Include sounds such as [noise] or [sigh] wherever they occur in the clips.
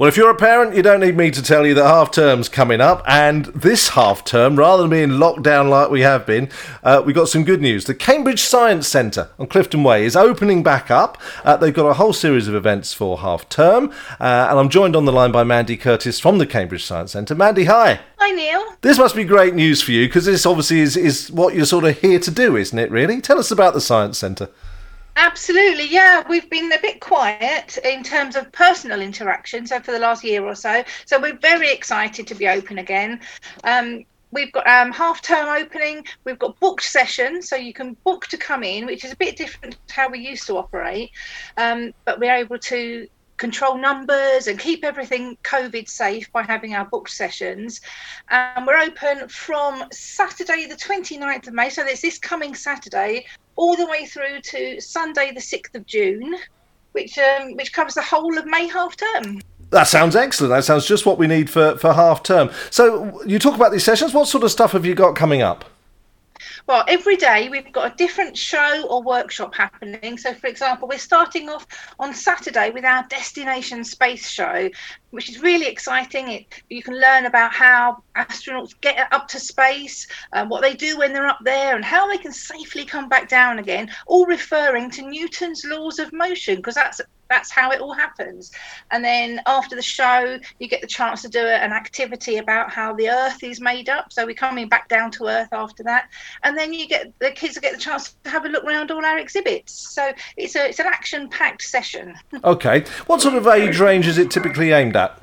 Well, if you're a parent, you don't need me to tell you that half term's coming up. And this half term, rather than being locked down like we have been, uh, we got some good news. The Cambridge Science Centre on Clifton Way is opening back up. Uh, they've got a whole series of events for half term. Uh, and I'm joined on the line by Mandy Curtis from the Cambridge Science Centre. Mandy, hi. Hi, Neil. This must be great news for you because this obviously is, is what you're sort of here to do, isn't it, really? Tell us about the Science Centre. Absolutely, yeah. We've been a bit quiet in terms of personal interaction, so for the last year or so. So we're very excited to be open again. Um, we've got um, half term opening. We've got booked sessions, so you can book to come in, which is a bit different to how we used to operate. Um, but we're able to control numbers and keep everything COVID safe by having our booked sessions. And we're open from Saturday, the 29th of May, so it's this coming Saturday, all the way through to Sunday, the 6th of June, which um, which covers the whole of May half term. That sounds excellent. That sounds just what we need for, for half term. So, you talk about these sessions. What sort of stuff have you got coming up? Well, every day we've got a different show or workshop happening. So, for example, we're starting off on Saturday with our Destination Space Show, which is really exciting. It, you can learn about how astronauts get up to space, uh, what they do when they're up there, and how they can safely come back down again, all referring to Newton's laws of motion, because that's that's how it all happens. And then after the show, you get the chance to do an activity about how the Earth is made up. So we're coming back down to Earth after that, and then you get the kids get the chance to have a look around all our exhibits. So it's a it's an action packed session. [laughs] Okay, what sort of age range is it typically aimed at?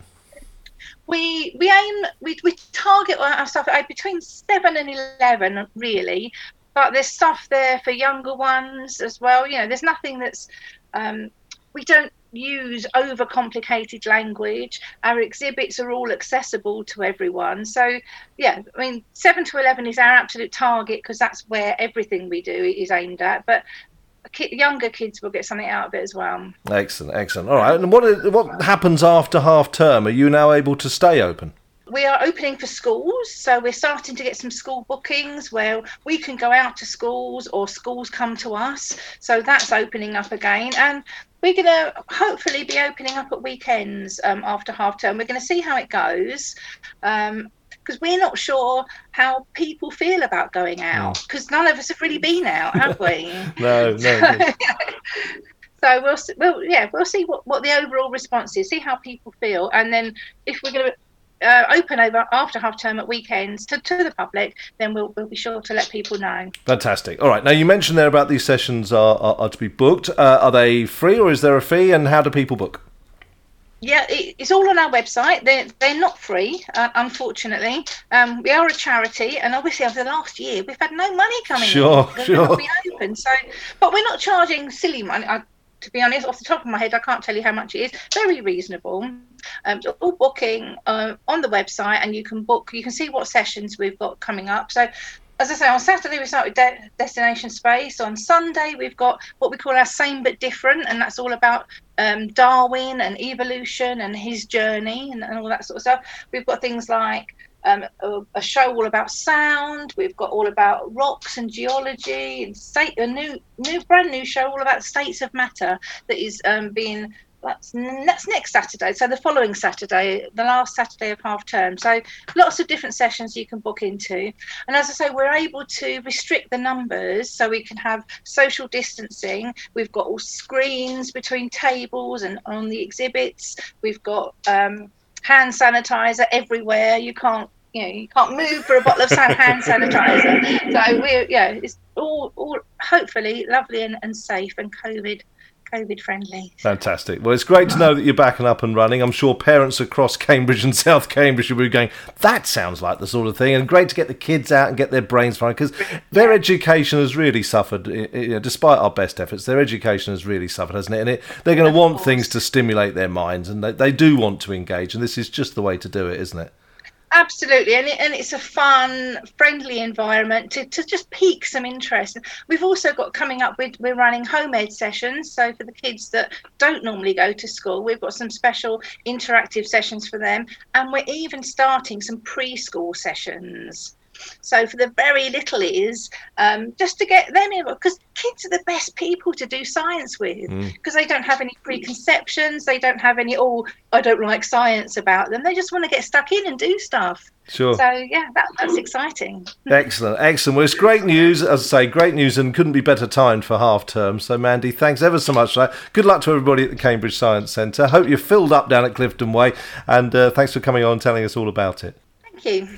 we we aim we, we target our stuff at between seven and eleven really but there's stuff there for younger ones as well you know there's nothing that's um, we don't use overcomplicated language our exhibits are all accessible to everyone so yeah i mean 7 to 11 is our absolute target because that's where everything we do is aimed at but younger kids will get something out of it as well. Excellent, excellent. All right, and what what happens after half term? Are you now able to stay open? We are opening for schools, so we're starting to get some school bookings where we can go out to schools or schools come to us. So that's opening up again, and we're going to hopefully be opening up at weekends um, after half term. We're going to see how it goes. Um, because we're not sure how people feel about going out because none of us have really been out, have we? [laughs] no, no. [laughs] So, so we'll, we'll yeah we'll see what, what the overall response is, see how people feel, and then if we're going to uh, open over after half term at weekends to, to the public, then we'll, we'll be sure to let people know. Fantastic. All right. Now, you mentioned there about these sessions are, are, are to be booked. Uh, are they free or is there a fee? And how do people book? Yeah, it's all on our website. They're they're not free, uh, unfortunately. Um, we are a charity, and obviously over the last year we've had no money coming sure, in. Sure, sure. open. So, but we're not charging silly money. I, to be honest, off the top of my head, I can't tell you how much it is. Very reasonable. Um, all booking uh, on the website, and you can book. You can see what sessions we've got coming up. So as I say, on Saturday we start with De- Destination Space. On Sunday we've got what we call our Same but Different, and that's all about um, Darwin and evolution and his journey and, and, all that sort of stuff. We've got things like um, a, a, show all about sound. We've got all about rocks and geology, and state, a new, new, brand new show all about states of matter that is um, being that's that's next Saturday. So the following Saturday, the last Saturday of half term. So lots of different sessions you can book into. And as I say, we're able to restrict the numbers so we can have social distancing. We've got all screens between tables and on the exhibits. We've got um, hand sanitizer everywhere. You can't you know you can't move for a bottle of hand sanitizer. So we're yeah, it's all all hopefully lovely and, and safe and COVID COVID friendly. Fantastic. Well, it's great to know that you're back and up and running. I'm sure parents across Cambridge and South Cambridge will be going, that sounds like the sort of thing. And great to get the kids out and get their brains firing because their education has really suffered, you know, despite our best efforts, their education has really suffered, hasn't it? And it, they're going to want things to stimulate their minds and they, they do want to engage. And this is just the way to do it, isn't it? Absolutely, and, it, and it's a fun, friendly environment to, to just pique some interest. We've also got coming up with we're running home ed sessions. So for the kids that don't normally go to school, we've got some special interactive sessions for them, and we're even starting some preschool sessions. So for the very little is um, just to get them in because kids are the best people to do science with because mm. they don't have any preconceptions, they don't have any oh I don't like science about them. They just want to get stuck in and do stuff. Sure. So yeah, that, that's exciting. [laughs] Excellent, excellent. Well, it's great news, as I say, great news, and couldn't be better timed for half term. So, Mandy, thanks ever so much. Good luck to everybody at the Cambridge Science Centre. Hope you're filled up down at Clifton Way, and uh, thanks for coming on and telling us all about it. Thank you.